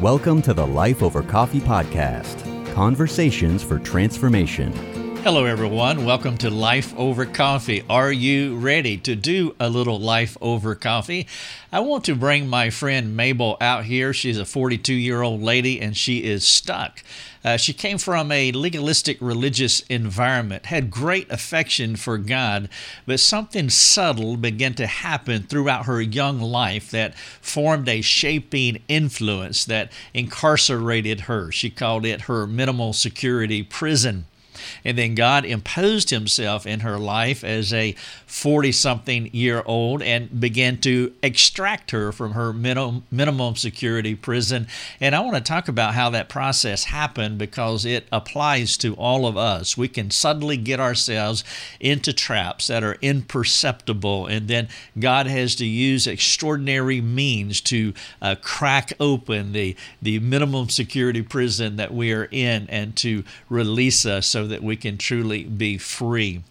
Welcome to the Life Over Coffee Podcast Conversations for Transformation. Hello, everyone. Welcome to Life Over Coffee. Are you ready to do a little Life Over Coffee? I want to bring my friend Mabel out here. She's a 42 year old lady and she is stuck. Uh, she came from a legalistic religious environment, had great affection for God, but something subtle began to happen throughout her young life that formed a shaping influence that incarcerated her. She called it her minimal security prison. And then God imposed himself in her life as a 40 something year old and began to extract her from her minimum, minimum security prison. And I want to talk about how that process happened because it applies to all of us. We can suddenly get ourselves into traps that are imperceptible, and then God has to use extraordinary means to uh, crack open the, the minimum security prison that we are in and to release us so that we can truly be free.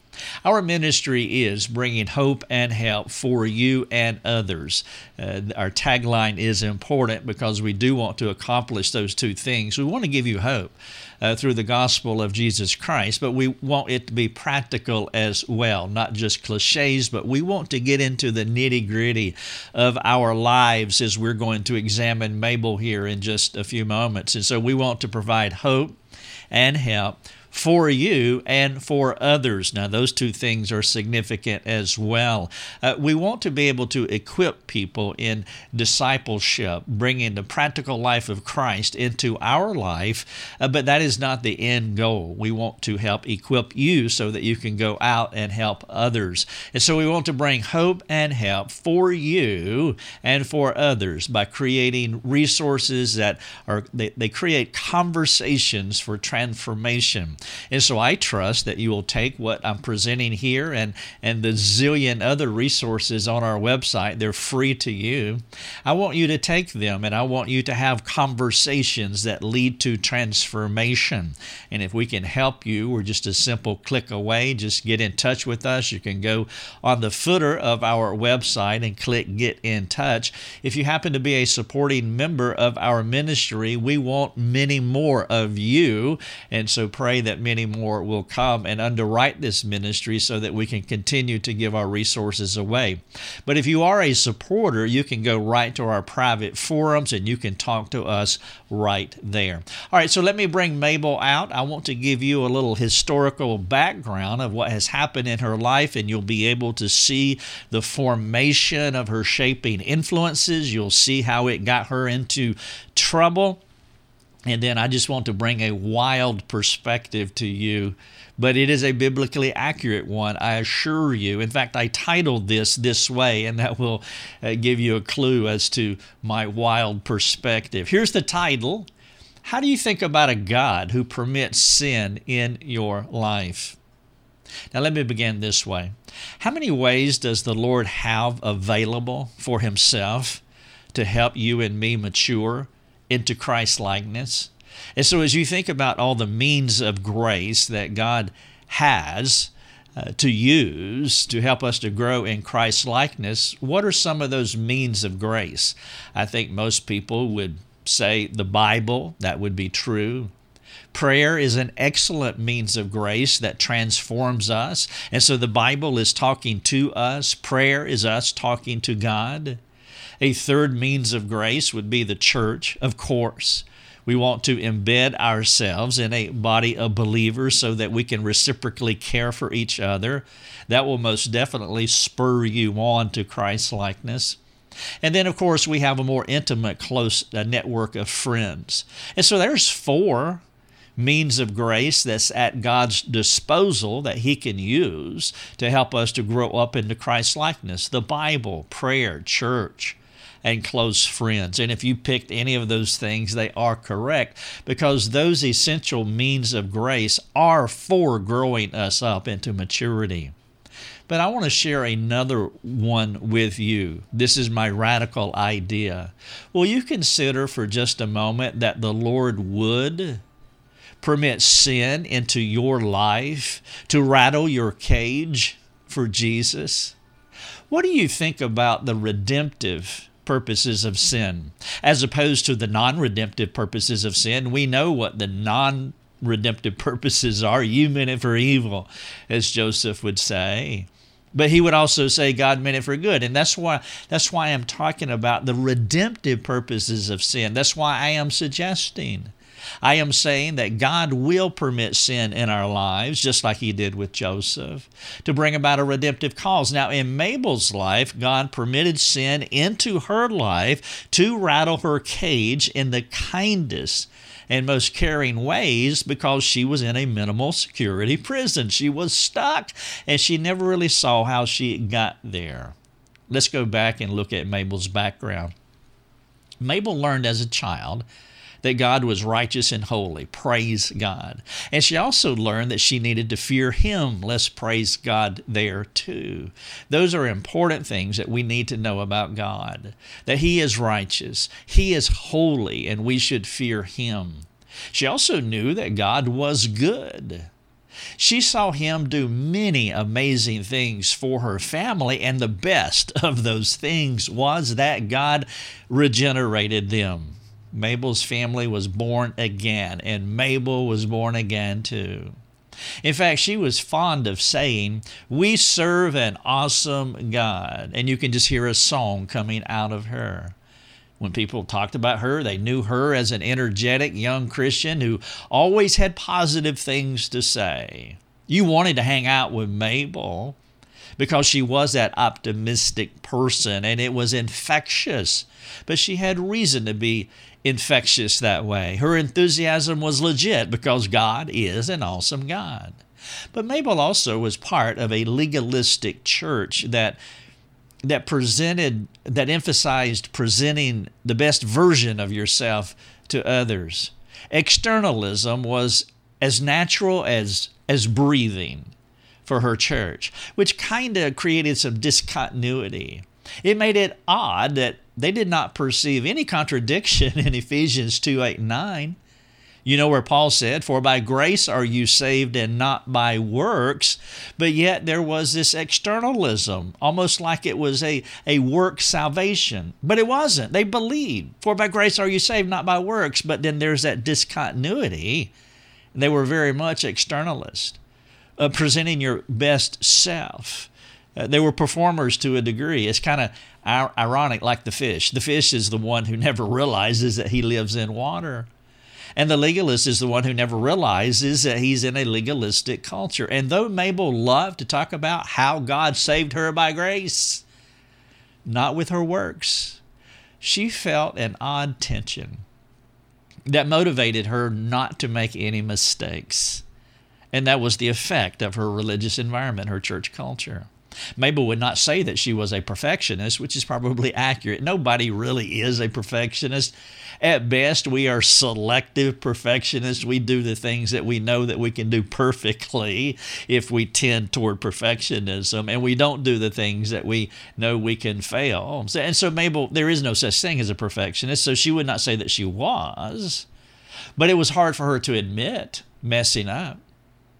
Our ministry is bringing hope and help for you and others. Uh, our tagline is important because we do want to accomplish those two things. We want to give you hope uh, through the gospel of Jesus Christ, but we want it to be practical as well, not just cliches, but we want to get into the nitty gritty of our lives as we're going to examine Mabel here in just a few moments. And so we want to provide hope and help for you and for others. Now, those two things are significant as well. Uh, we want to be able to equip people in discipleship, bringing the practical life of Christ into our life, uh, but that is not the end goal. We want to help equip you so that you can go out and help others. And so we want to bring hope and help for you and for others by creating resources that are, they, they create conversations for transformation. And so I trust that you will take what I'm presenting here and, and the zillion other resources on our website. They're free to you. I want you to take them and I want you to have conversations that lead to transformation. And if we can help you, we're just a simple click away. Just get in touch with us. You can go on the footer of our website and click Get in Touch. If you happen to be a supporting member of our ministry, we want many more of you. And so pray that that many more will come and underwrite this ministry so that we can continue to give our resources away. But if you are a supporter, you can go right to our private forums and you can talk to us right there. All right, so let me bring Mabel out. I want to give you a little historical background of what has happened in her life, and you'll be able to see the formation of her shaping influences. You'll see how it got her into trouble and then I just want to bring a wild perspective to you, but it is a biblically accurate one, I assure you. In fact, I titled this this way, and that will uh, give you a clue as to my wild perspective. Here's the title How do you think about a God who permits sin in your life? Now, let me begin this way. How many ways does the Lord have available for Himself to help you and me mature? Into Christ likeness. And so, as you think about all the means of grace that God has uh, to use to help us to grow in Christ likeness, what are some of those means of grace? I think most people would say the Bible, that would be true. Prayer is an excellent means of grace that transforms us. And so the Bible is talking to us. Prayer is us talking to God. A third means of grace would be the church, of course. We want to embed ourselves in a body of believers so that we can reciprocally care for each other. That will most definitely spur you on to Christ likeness. And then, of course, we have a more intimate, close uh, network of friends. And so there's four means of grace that's at God's disposal that He can use to help us to grow up into Christ likeness the Bible, prayer, church, and close friends. And if you picked any of those things, they are correct because those essential means of grace are for growing us up into maturity. But I want to share another one with you. This is my radical idea. Will you consider for just a moment that the Lord would permit sin into your life to rattle your cage for Jesus? What do you think about the redemptive purposes of sin, as opposed to the non redemptive purposes of sin. We know what the non redemptive purposes are. You meant it for evil, as Joseph would say. But he would also say God meant it for good. And that's why that's why I'm talking about the redemptive purposes of sin. That's why I am suggesting I am saying that God will permit sin in our lives, just like He did with Joseph, to bring about a redemptive cause. Now, in Mabel's life, God permitted sin into her life to rattle her cage in the kindest and most caring ways because she was in a minimal security prison. She was stuck and she never really saw how she got there. Let's go back and look at Mabel's background. Mabel learned as a child that God was righteous and holy. Praise God. And she also learned that she needed to fear Him. Let's praise God there too. Those are important things that we need to know about God that He is righteous, He is holy, and we should fear Him. She also knew that God was good. She saw him do many amazing things for her family, and the best of those things was that God regenerated them. Mabel's family was born again, and Mabel was born again too. In fact, she was fond of saying, We serve an awesome God. And you can just hear a song coming out of her. When people talked about her, they knew her as an energetic young Christian who always had positive things to say. You wanted to hang out with Mabel because she was that optimistic person and it was infectious. But she had reason to be infectious that way. Her enthusiasm was legit because God is an awesome God. But Mabel also was part of a legalistic church that that presented that emphasized presenting the best version of yourself to others. Externalism was as natural as as breathing for her church, which kind of created some discontinuity. It made it odd that they did not perceive any contradiction in Ephesians 2 8 9. You know where Paul said, For by grace are you saved and not by works. But yet there was this externalism, almost like it was a, a work salvation. But it wasn't. They believed, For by grace are you saved, not by works. But then there's that discontinuity. They were very much externalist, uh, presenting your best self. Uh, they were performers to a degree. It's kind of ironic, like the fish. The fish is the one who never realizes that he lives in water. And the legalist is the one who never realizes that he's in a legalistic culture. And though Mabel loved to talk about how God saved her by grace, not with her works, she felt an odd tension that motivated her not to make any mistakes. And that was the effect of her religious environment, her church culture. Mabel would not say that she was a perfectionist, which is probably accurate. Nobody really is a perfectionist. At best, we are selective perfectionists. We do the things that we know that we can do perfectly if we tend toward perfectionism, and we don't do the things that we know we can fail. And so, Mabel, there is no such thing as a perfectionist, so she would not say that she was. But it was hard for her to admit messing up,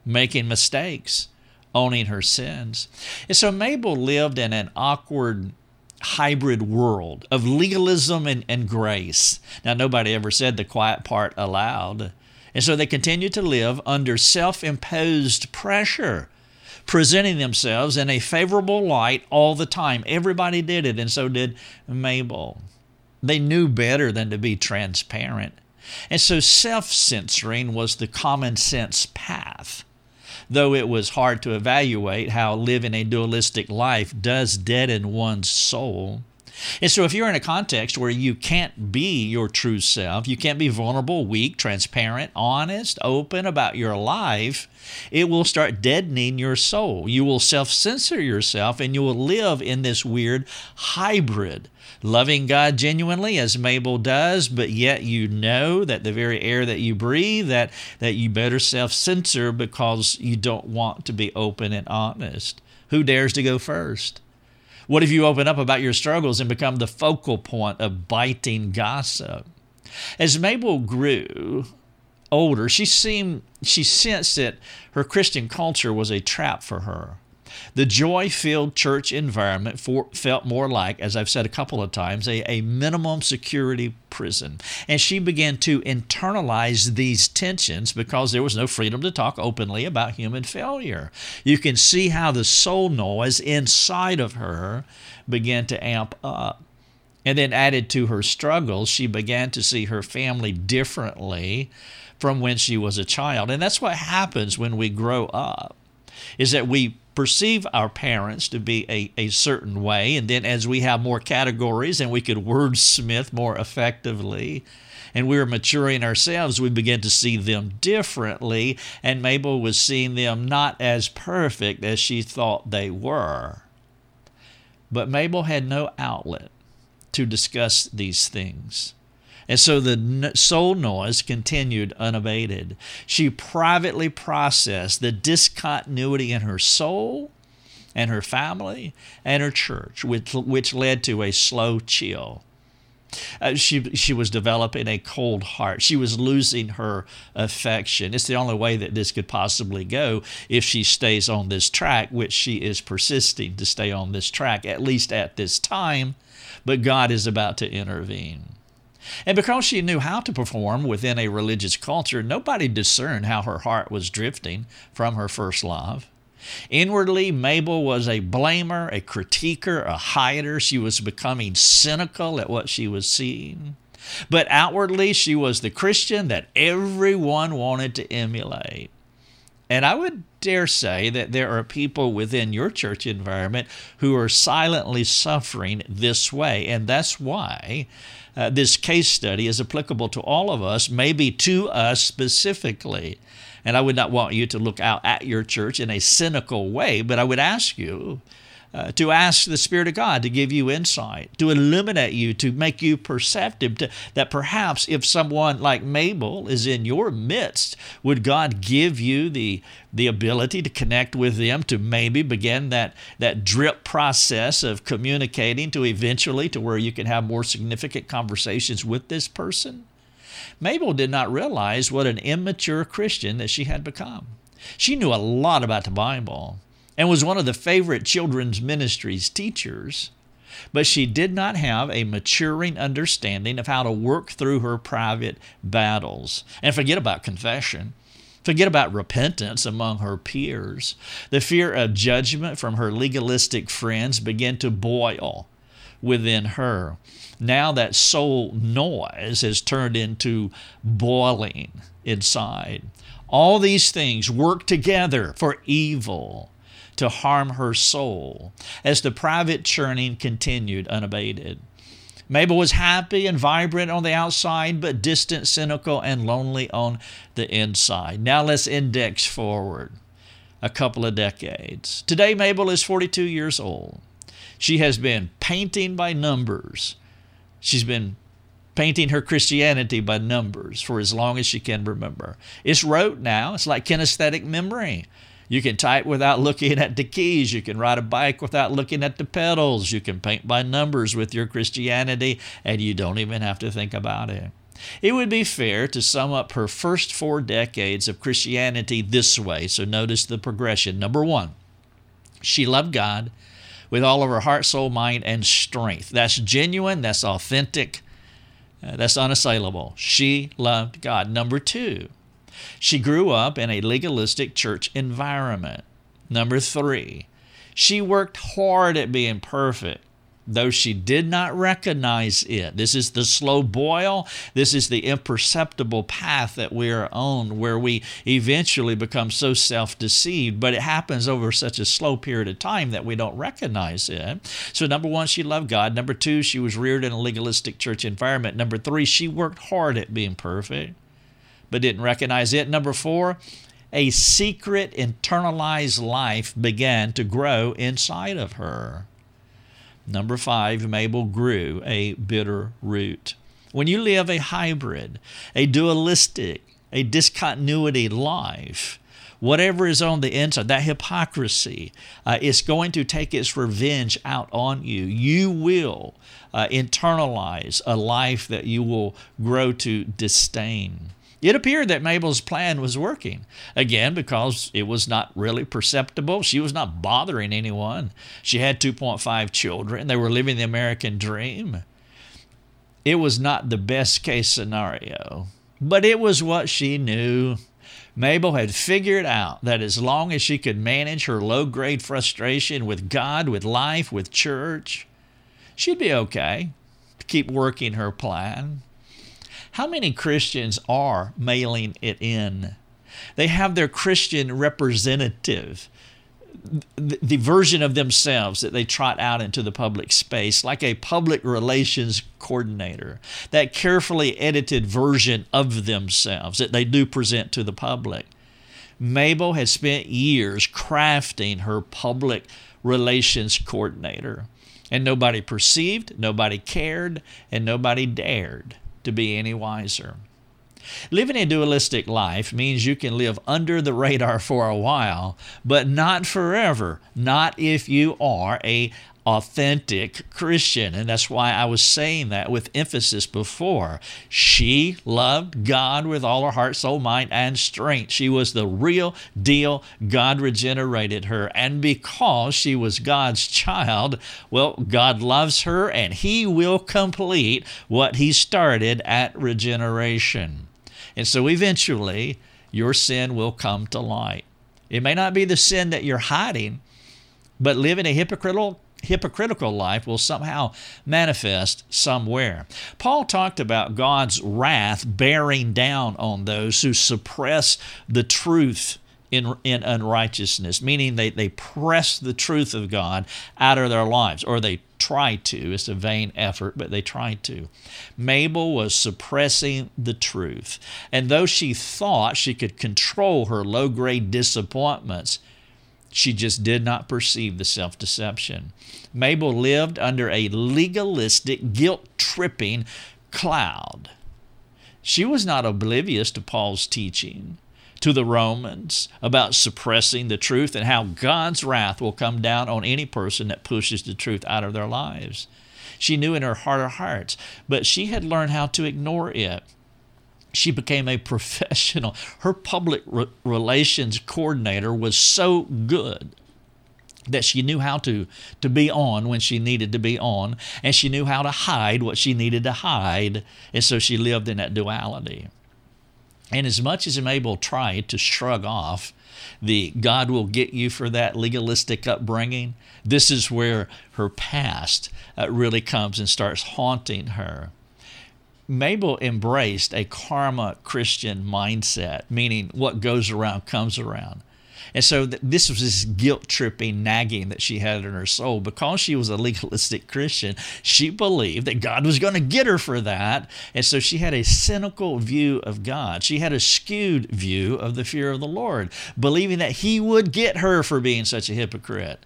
making mistakes owning her sins. And so Mabel lived in an awkward hybrid world of legalism and, and grace. Now, nobody ever said the quiet part aloud. And so they continued to live under self imposed pressure, presenting themselves in a favorable light all the time. Everybody did it, and so did Mabel. They knew better than to be transparent. And so self censoring was the common sense path though it was hard to evaluate how living a dualistic life does deaden one's soul. And so, if you're in a context where you can't be your true self, you can't be vulnerable, weak, transparent, honest, open about your life, it will start deadening your soul. You will self censor yourself and you will live in this weird hybrid loving God genuinely as Mabel does, but yet you know that the very air that you breathe, that, that you better self censor because you don't want to be open and honest. Who dares to go first? What if you open up about your struggles and become the focal point of biting gossip? As Mabel grew older, she seemed she sensed that her Christian culture was a trap for her. The joy filled church environment for, felt more like, as I've said a couple of times, a, a minimum security prison. And she began to internalize these tensions because there was no freedom to talk openly about human failure. You can see how the soul noise inside of her began to amp up. And then, added to her struggles, she began to see her family differently from when she was a child. And that's what happens when we grow up, is that we perceive our parents to be a, a certain way. And then as we have more categories and we could wordsmith more effectively, and we were maturing ourselves, we began to see them differently. And Mabel was seeing them not as perfect as she thought they were. But Mabel had no outlet to discuss these things. And so the soul noise continued unabated. She privately processed the discontinuity in her soul and her family and her church, which, which led to a slow chill. Uh, she she was developing a cold heart. She was losing her affection. It's the only way that this could possibly go if she stays on this track, which she is persisting to stay on this track at least at this time. But God is about to intervene. And because she knew how to perform within a religious culture, nobody discerned how her heart was drifting from her first love. Inwardly, Mabel was a blamer, a critiquer, a hider. She was becoming cynical at what she was seeing. But outwardly, she was the Christian that everyone wanted to emulate. And I would dare say that there are people within your church environment who are silently suffering this way. And that's why uh, this case study is applicable to all of us, maybe to us specifically. And I would not want you to look out at your church in a cynical way, but I would ask you uh, to ask the Spirit of God to give you insight, to illuminate you, to make you perceptive, to, that perhaps if someone like Mabel is in your midst, would God give you the, the ability to connect with them, to maybe begin that, that drip process of communicating to eventually to where you can have more significant conversations with this person? Mabel did not realize what an immature Christian that she had become. She knew a lot about the Bible and was one of the favorite children's ministries teachers, but she did not have a maturing understanding of how to work through her private battles. And forget about confession. Forget about repentance among her peers. The fear of judgment from her legalistic friends began to boil within her. Now that soul noise has turned into boiling inside. All these things work together for evil to harm her soul as the private churning continued unabated. Mabel was happy and vibrant on the outside, but distant, cynical, and lonely on the inside. Now let's index forward a couple of decades. Today, Mabel is 42 years old. She has been painting by numbers. She's been painting her Christianity by numbers for as long as she can remember. It's rote now, it's like kinesthetic memory. You can type without looking at the keys. You can ride a bike without looking at the pedals. You can paint by numbers with your Christianity, and you don't even have to think about it. It would be fair to sum up her first four decades of Christianity this way. So notice the progression. Number one, she loved God with all of her heart, soul, mind, and strength. That's genuine, that's authentic, uh, that's unassailable. She loved God. Number two, she grew up in a legalistic church environment. Number three, she worked hard at being perfect though she did not recognize it. This is the slow boil. This is the imperceptible path that we are on where we eventually become so self deceived, but it happens over such a slow period of time that we don't recognize it. So, number one, she loved God. Number two, she was reared in a legalistic church environment. Number three, she worked hard at being perfect but didn't recognize it. Number four, a secret internalized life began to grow inside of her. Number five, Mabel grew a bitter root. When you live a hybrid, a dualistic, a discontinuity life, whatever is on the inside, that hypocrisy, uh, is going to take its revenge out on you. You will uh, internalize a life that you will grow to disdain. It appeared that Mabel's plan was working. Again, because it was not really perceptible. She was not bothering anyone. She had 2.5 children. They were living the American dream. It was not the best case scenario, but it was what she knew. Mabel had figured out that as long as she could manage her low grade frustration with God, with life, with church, she'd be okay to keep working her plan. How many Christians are mailing it in? They have their Christian representative, the version of themselves that they trot out into the public space, like a public relations coordinator, that carefully edited version of themselves that they do present to the public. Mabel has spent years crafting her public relations coordinator, and nobody perceived, nobody cared, and nobody dared to be any wiser. Living a dualistic life means you can live under the radar for a while, but not forever, not if you are a authentic Christian. And that's why I was saying that with emphasis before. She loved God with all her heart, soul, mind, and strength. She was the real deal. God regenerated her. And because she was God's child, well, God loves her and He will complete what He started at regeneration. And so eventually, your sin will come to light. It may not be the sin that you're hiding, but living a hypocritical hypocritical life will somehow manifest somewhere. Paul talked about God's wrath bearing down on those who suppress the truth in, in unrighteousness, meaning they, they press the truth of God out of their lives, or they try to. It's a vain effort, but they try to. Mabel was suppressing the truth. And though she thought she could control her low grade disappointments, she just did not perceive the self deception. Mabel lived under a legalistic, guilt tripping cloud. She was not oblivious to Paul's teaching to the Romans about suppressing the truth and how God's wrath will come down on any person that pushes the truth out of their lives. She knew in her heart of hearts, but she had learned how to ignore it she became a professional. Her public re- relations coordinator was so good that she knew how to, to be on when she needed to be on, and she knew how to hide what she needed to hide. And so she lived in that duality. And as much as Mabel tried to shrug off the God will get you for that legalistic upbringing, this is where her past uh, really comes and starts haunting her. Mabel embraced a karma Christian mindset, meaning what goes around comes around. And so th- this was this guilt tripping nagging that she had in her soul. Because she was a legalistic Christian, she believed that God was going to get her for that. And so she had a cynical view of God. She had a skewed view of the fear of the Lord, believing that He would get her for being such a hypocrite.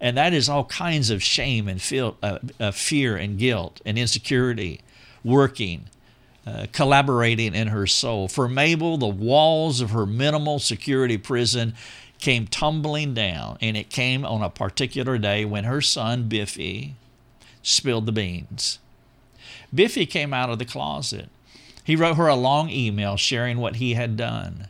And that is all kinds of shame and feel, uh, uh, fear and guilt and insecurity working, uh, collaborating in her soul. For Mabel, the walls of her minimal security prison came tumbling down, and it came on a particular day when her son, Biffy, spilled the beans. Biffy came out of the closet. He wrote her a long email sharing what he had done.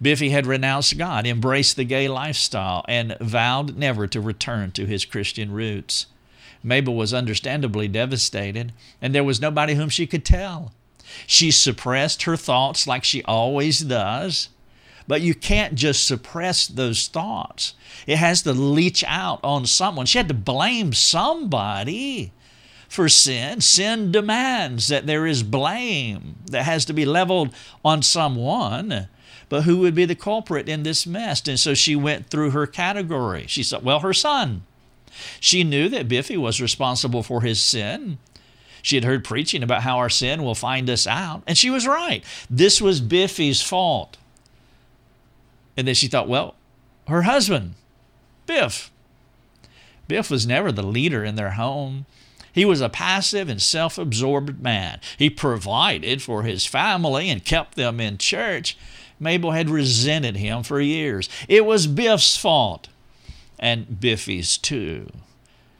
Biffy had renounced God, embraced the gay lifestyle, and vowed never to return to his Christian roots. Mabel was understandably devastated, and there was nobody whom she could tell. She suppressed her thoughts like she always does. But you can't just suppress those thoughts. It has to leach out on someone. She had to blame somebody for sin. Sin demands that there is blame that has to be leveled on someone. But who would be the culprit in this mess? And so she went through her category. She said, well, her son. She knew that Biffy was responsible for his sin. She had heard preaching about how our sin will find us out, and she was right. This was Biffy's fault. And then she thought, well, her husband, Biff. Biff was never the leader in their home. He was a passive and self absorbed man. He provided for his family and kept them in church. Mabel had resented him for years. It was Biff's fault and Biffy's too.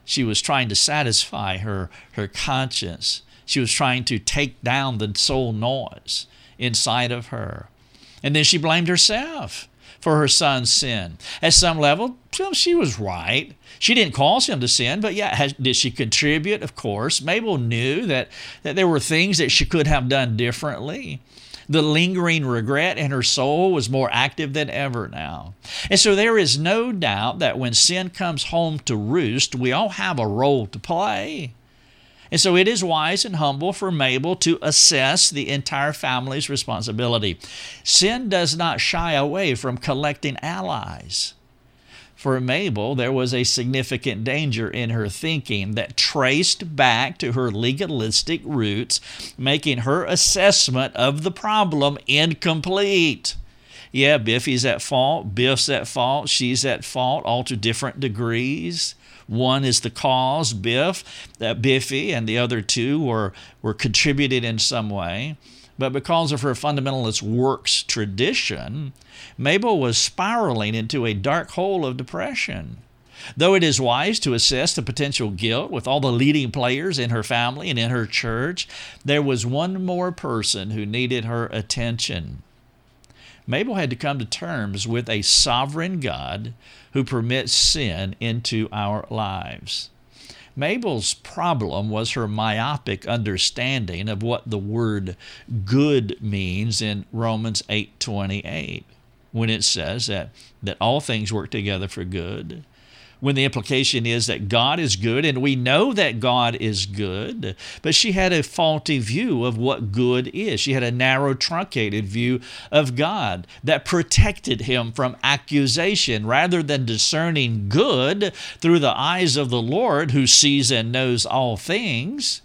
She was trying to satisfy her, her conscience. She was trying to take down the soul noise inside of her. And then she blamed herself for her son's sin. At some level, well, she was right. She didn't cause him to sin, but yeah, has, did she contribute? Of course. Mabel knew that, that there were things that she could have done differently. The lingering regret in her soul was more active than ever now. And so there is no doubt that when sin comes home to roost, we all have a role to play. And so it is wise and humble for Mabel to assess the entire family's responsibility. Sin does not shy away from collecting allies. For Mabel, there was a significant danger in her thinking that traced back to her legalistic roots, making her assessment of the problem incomplete. Yeah, Biffy's at fault, Biff's at fault, she's at fault, all to different degrees. One is the cause, Biff, that Biffy, and the other two were, were contributed in some way. But because of her fundamentalist works tradition, Mabel was spiraling into a dark hole of depression. Though it is wise to assess the potential guilt with all the leading players in her family and in her church, there was one more person who needed her attention. Mabel had to come to terms with a sovereign God who permits sin into our lives. Mabel's problem was her myopic understanding of what the word good means in Romans 8:28 when it says that, that all things work together for good when the implication is that God is good, and we know that God is good, but she had a faulty view of what good is. She had a narrow, truncated view of God that protected him from accusation rather than discerning good through the eyes of the Lord who sees and knows all things.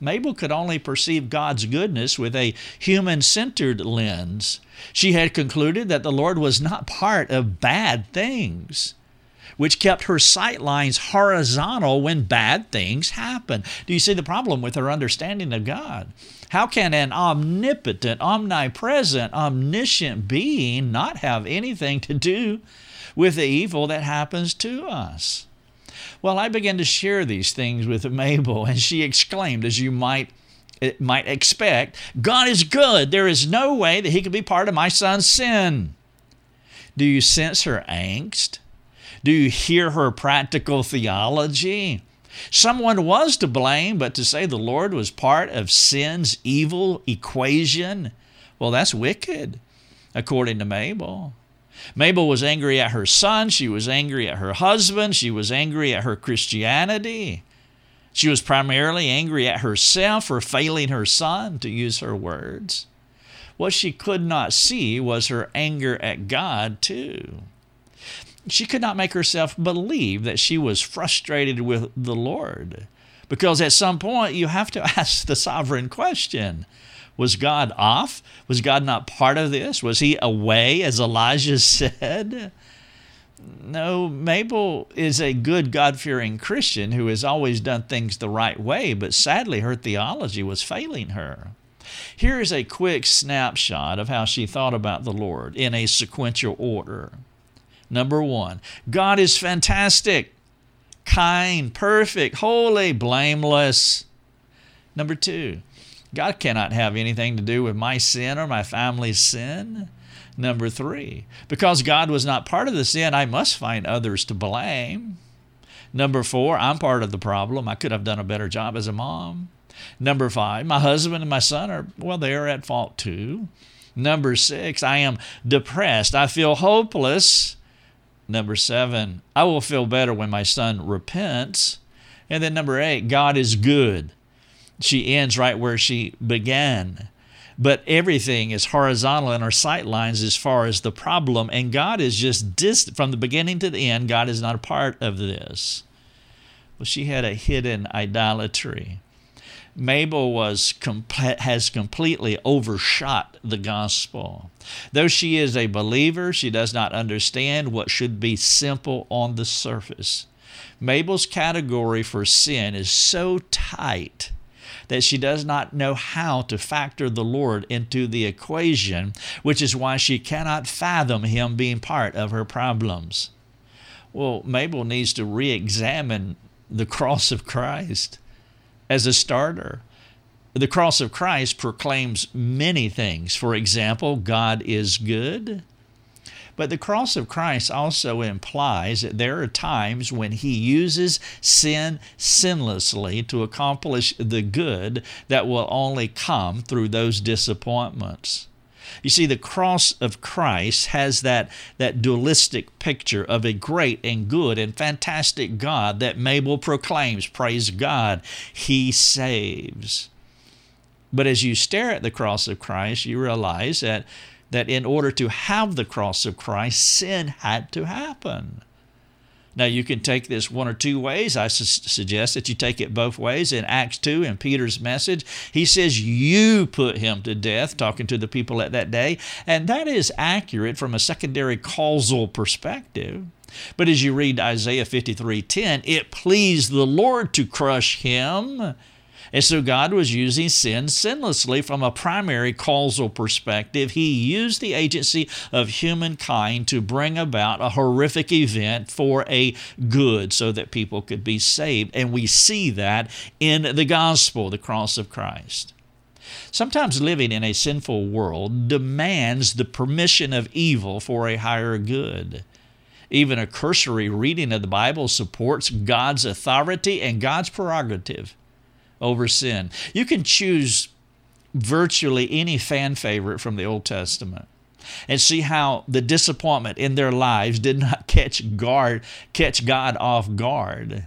Mabel could only perceive God's goodness with a human centered lens. She had concluded that the Lord was not part of bad things which kept her sight lines horizontal when bad things happen. Do you see the problem with her understanding of God? How can an omnipotent, omnipresent, omniscient being not have anything to do with the evil that happens to us? Well, I began to share these things with Mabel, and she exclaimed, as you might eh, might expect, God is good. There is no way that he could be part of my son's sin. Do you sense her angst? Do you hear her practical theology? Someone was to blame, but to say the Lord was part of sin's evil equation, well, that's wicked, according to Mabel. Mabel was angry at her son. She was angry at her husband. She was angry at her Christianity. She was primarily angry at herself for failing her son, to use her words. What she could not see was her anger at God, too she could not make herself believe that she was frustrated with the Lord. Because at some point, you have to ask the sovereign question Was God off? Was God not part of this? Was he away, as Elijah said? No, Mabel is a good God fearing Christian who has always done things the right way, but sadly, her theology was failing her. Here is a quick snapshot of how she thought about the Lord in a sequential order. Number one, God is fantastic, kind, perfect, holy, blameless. Number two, God cannot have anything to do with my sin or my family's sin. Number three, because God was not part of the sin, I must find others to blame. Number four, I'm part of the problem. I could have done a better job as a mom. Number five, my husband and my son are, well, they are at fault too. Number six, I am depressed. I feel hopeless. Number seven, I will feel better when my son repents. And then number eight, God is good. She ends right where she began. But everything is horizontal in our sight lines as far as the problem, and God is just distant from the beginning to the end. God is not a part of this. Well, she had a hidden idolatry. Mabel was has completely overshot the gospel. Though she is a believer, she does not understand what should be simple on the surface. Mabel's category for sin is so tight that she does not know how to factor the Lord into the equation, which is why she cannot fathom Him being part of her problems. Well, Mabel needs to re examine the cross of Christ as a starter. The cross of Christ proclaims many things. For example, God is good. But the cross of Christ also implies that there are times when he uses sin sinlessly to accomplish the good that will only come through those disappointments. You see, the cross of Christ has that, that dualistic picture of a great and good and fantastic God that Mabel proclaims. Praise God, He saves. But as you stare at the cross of Christ, you realize that that in order to have the cross of Christ, sin had to happen. Now, you can take this one or two ways. I su- suggest that you take it both ways. In Acts 2, in Peter's message, he says, You put him to death, talking to the people at that day. And that is accurate from a secondary causal perspective. But as you read Isaiah 53:10, it pleased the Lord to crush him. And so God was using sin sinlessly from a primary causal perspective. He used the agency of humankind to bring about a horrific event for a good so that people could be saved. And we see that in the gospel, the cross of Christ. Sometimes living in a sinful world demands the permission of evil for a higher good. Even a cursory reading of the Bible supports God's authority and God's prerogative over sin. You can choose virtually any fan favorite from the Old Testament and see how the disappointment in their lives did not catch guard catch God off guard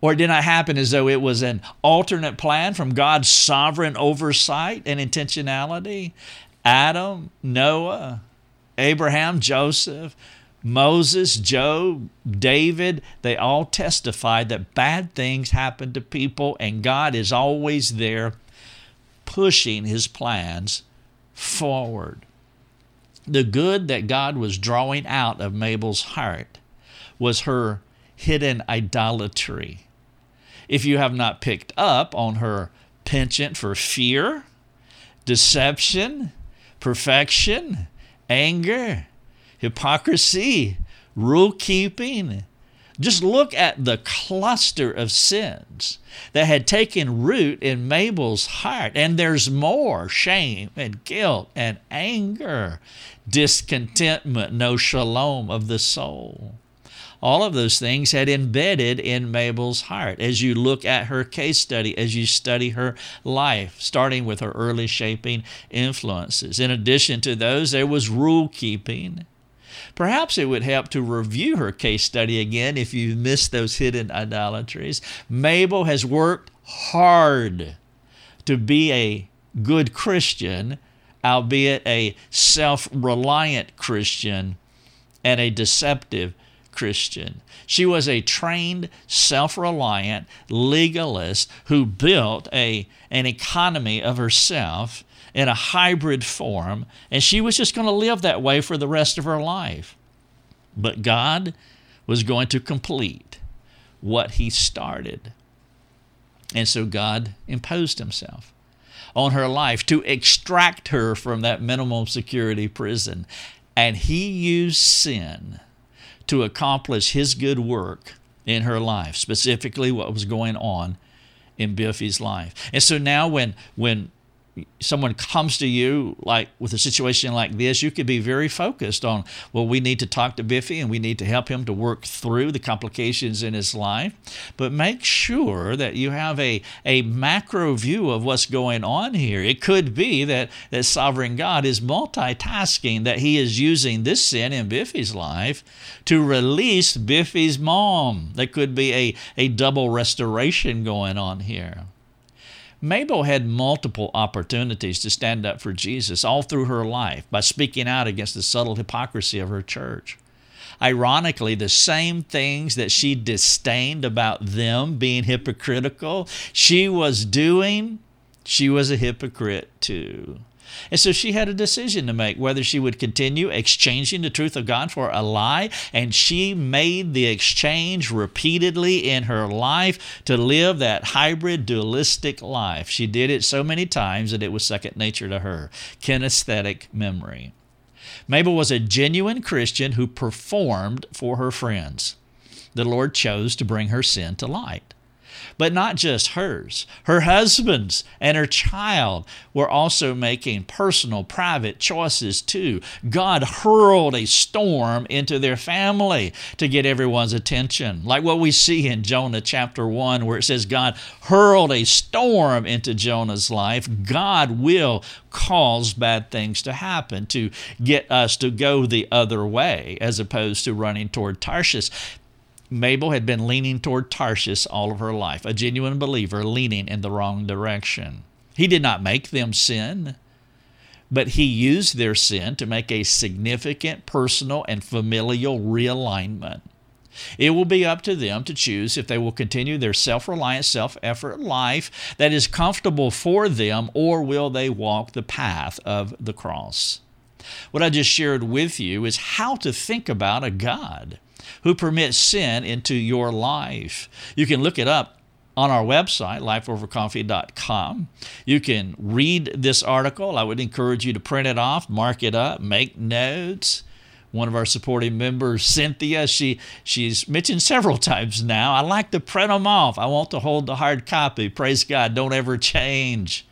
or did not happen as though it was an alternate plan from God's sovereign oversight and intentionality Adam Noah Abraham Joseph Moses, Job, David, they all testified that bad things happen to people, and God is always there pushing his plans forward. The good that God was drawing out of Mabel's heart was her hidden idolatry. If you have not picked up on her penchant for fear, deception, perfection, anger, hypocrisy, rule keeping. Just look at the cluster of sins that had taken root in Mabel's heart. And there's more shame and guilt and anger, discontentment, no shalom of the soul. All of those things had embedded in Mabel's heart as you look at her case study, as you study her life, starting with her early shaping influences. In addition to those, there was rule keeping Perhaps it would help to review her case study again if you missed those hidden idolatries. Mabel has worked hard to be a good Christian, albeit a self reliant Christian and a deceptive Christian. She was a trained, self reliant legalist who built a, an economy of herself in a hybrid form, and she was just going to live that way for the rest of her life. But God was going to complete what He started. And so God imposed Himself on her life to extract her from that minimum security prison. And He used sin to accomplish His good work in her life, specifically what was going on in Biffy's life. And so now when when someone comes to you like with a situation like this, you could be very focused on, well, we need to talk to Biffy and we need to help him to work through the complications in his life. But make sure that you have a, a macro view of what's going on here. It could be that, that sovereign God is multitasking, that he is using this sin in Biffy's life to release Biffy's mom. There could be a, a double restoration going on here. Mabel had multiple opportunities to stand up for Jesus all through her life by speaking out against the subtle hypocrisy of her church. Ironically, the same things that she disdained about them being hypocritical, she was doing, she was a hypocrite too. And so she had a decision to make whether she would continue exchanging the truth of God for a lie. And she made the exchange repeatedly in her life to live that hybrid dualistic life. She did it so many times that it was second nature to her. Kinesthetic memory. Mabel was a genuine Christian who performed for her friends. The Lord chose to bring her sin to light. But not just hers, her husband's and her child were also making personal, private choices too. God hurled a storm into their family to get everyone's attention, like what we see in Jonah chapter 1, where it says God hurled a storm into Jonah's life. God will cause bad things to happen to get us to go the other way as opposed to running toward Tarshish. Mabel had been leaning toward Tarshish all of her life, a genuine believer leaning in the wrong direction. He did not make them sin, but he used their sin to make a significant personal and familial realignment. It will be up to them to choose if they will continue their self reliant, self effort life that is comfortable for them, or will they walk the path of the cross. What I just shared with you is how to think about a God who permits sin into your life. You can look it up on our website, lifeovercoffee.com. You can read this article. I would encourage you to print it off, mark it up, make notes. One of our supporting members, Cynthia, she she's mentioned several times now. I like to print them off. I want to hold the hard copy. Praise God. Don't ever change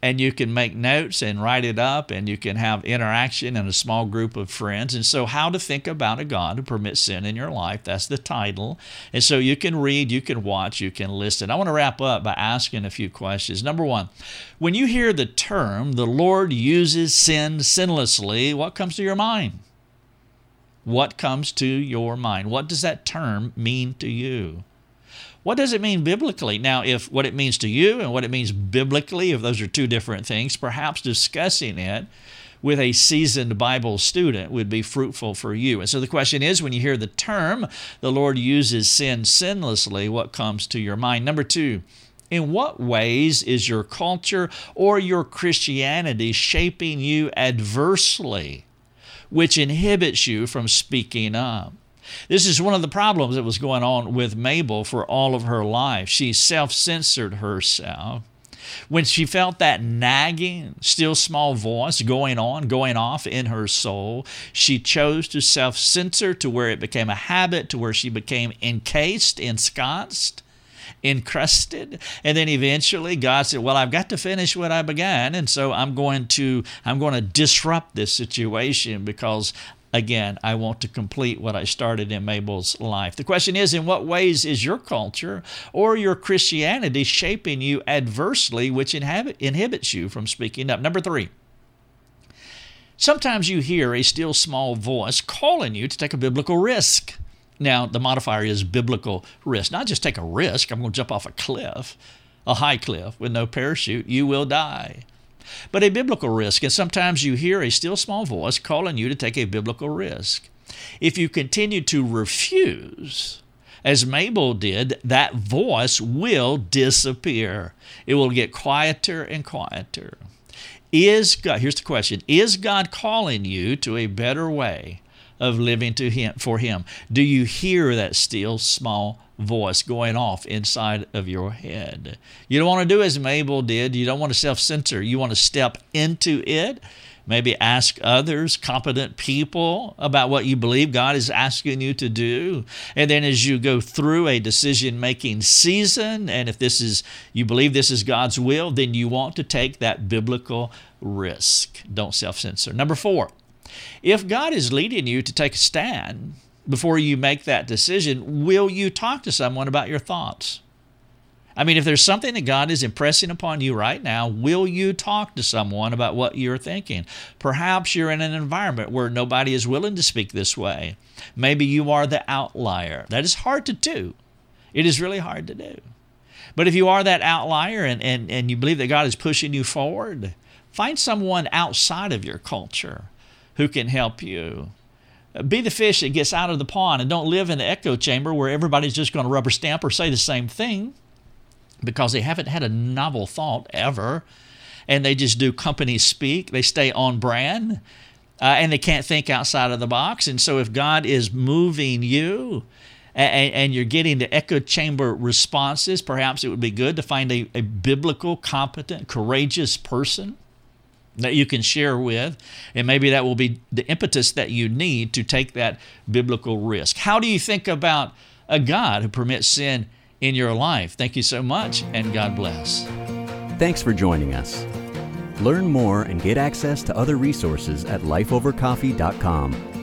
and you can make notes and write it up and you can have interaction in a small group of friends. And so how to think about a god who permits sin in your life that's the title. And so you can read you can watch you can listen. I want to wrap up by asking a few questions. Number one when you hear the term the lord uses sin sinlessly what comes to your mind? What comes to your mind? What does that term mean to you what does it mean biblically? Now, if what it means to you and what it means biblically, if those are two different things, perhaps discussing it with a seasoned Bible student would be fruitful for you. And so the question is when you hear the term, the Lord uses sin sinlessly, what comes to your mind? Number two, in what ways is your culture or your Christianity shaping you adversely, which inhibits you from speaking up? This is one of the problems that was going on with Mabel for all of her life. She self censored herself. When she felt that nagging, still small voice going on, going off in her soul, she chose to self censor to where it became a habit, to where she became encased, ensconced, encrusted and then eventually god said well i've got to finish what i began and so i'm going to i'm going to disrupt this situation because again, I want to complete what I started in Mabel's life. The question is in what ways is your culture or your Christianity shaping you adversely, which inhibits you from speaking up? Number three. Sometimes you hear a still small voice calling you to take a biblical risk. Now, the modifier is biblical risk. Not just take a risk, I'm going to jump off a cliff, a high cliff with no parachute, you will die but a biblical risk. And sometimes you hear a still small voice calling you to take a biblical risk. If you continue to refuse, as Mabel did, that voice will disappear. It will get quieter and quieter. Is God, here's the question Is God calling you to a better way of living to him, for Him? Do you hear that still small voice going off inside of your head. You don't want to do as Mabel did. You don't want to self censor. You want to step into it. Maybe ask others, competent people, about what you believe God is asking you to do. And then as you go through a decision making season, and if this is, you believe this is God's will, then you want to take that biblical risk. Don't self censor. Number four, if God is leading you to take a stand, before you make that decision, will you talk to someone about your thoughts? I mean, if there's something that God is impressing upon you right now, will you talk to someone about what you're thinking? Perhaps you're in an environment where nobody is willing to speak this way. Maybe you are the outlier. That is hard to do. It is really hard to do. But if you are that outlier and, and, and you believe that God is pushing you forward, find someone outside of your culture who can help you be the fish that gets out of the pond and don't live in the echo chamber where everybody's just going to rubber stamp or say the same thing because they haven't had a novel thought ever and they just do company speak. They stay on brand uh, and they can't think outside of the box. And so if God is moving you, and, you're getting the echo chamber responses, perhaps it would be good to find a, a biblical, competent, courageous person that you can share with, and maybe that will be the impetus that you need to take that biblical risk. How do you think about a God who permits sin in your life? Thank you so much, and God bless. Thanks for joining us. Learn more and get access to other resources at lifeovercoffee.com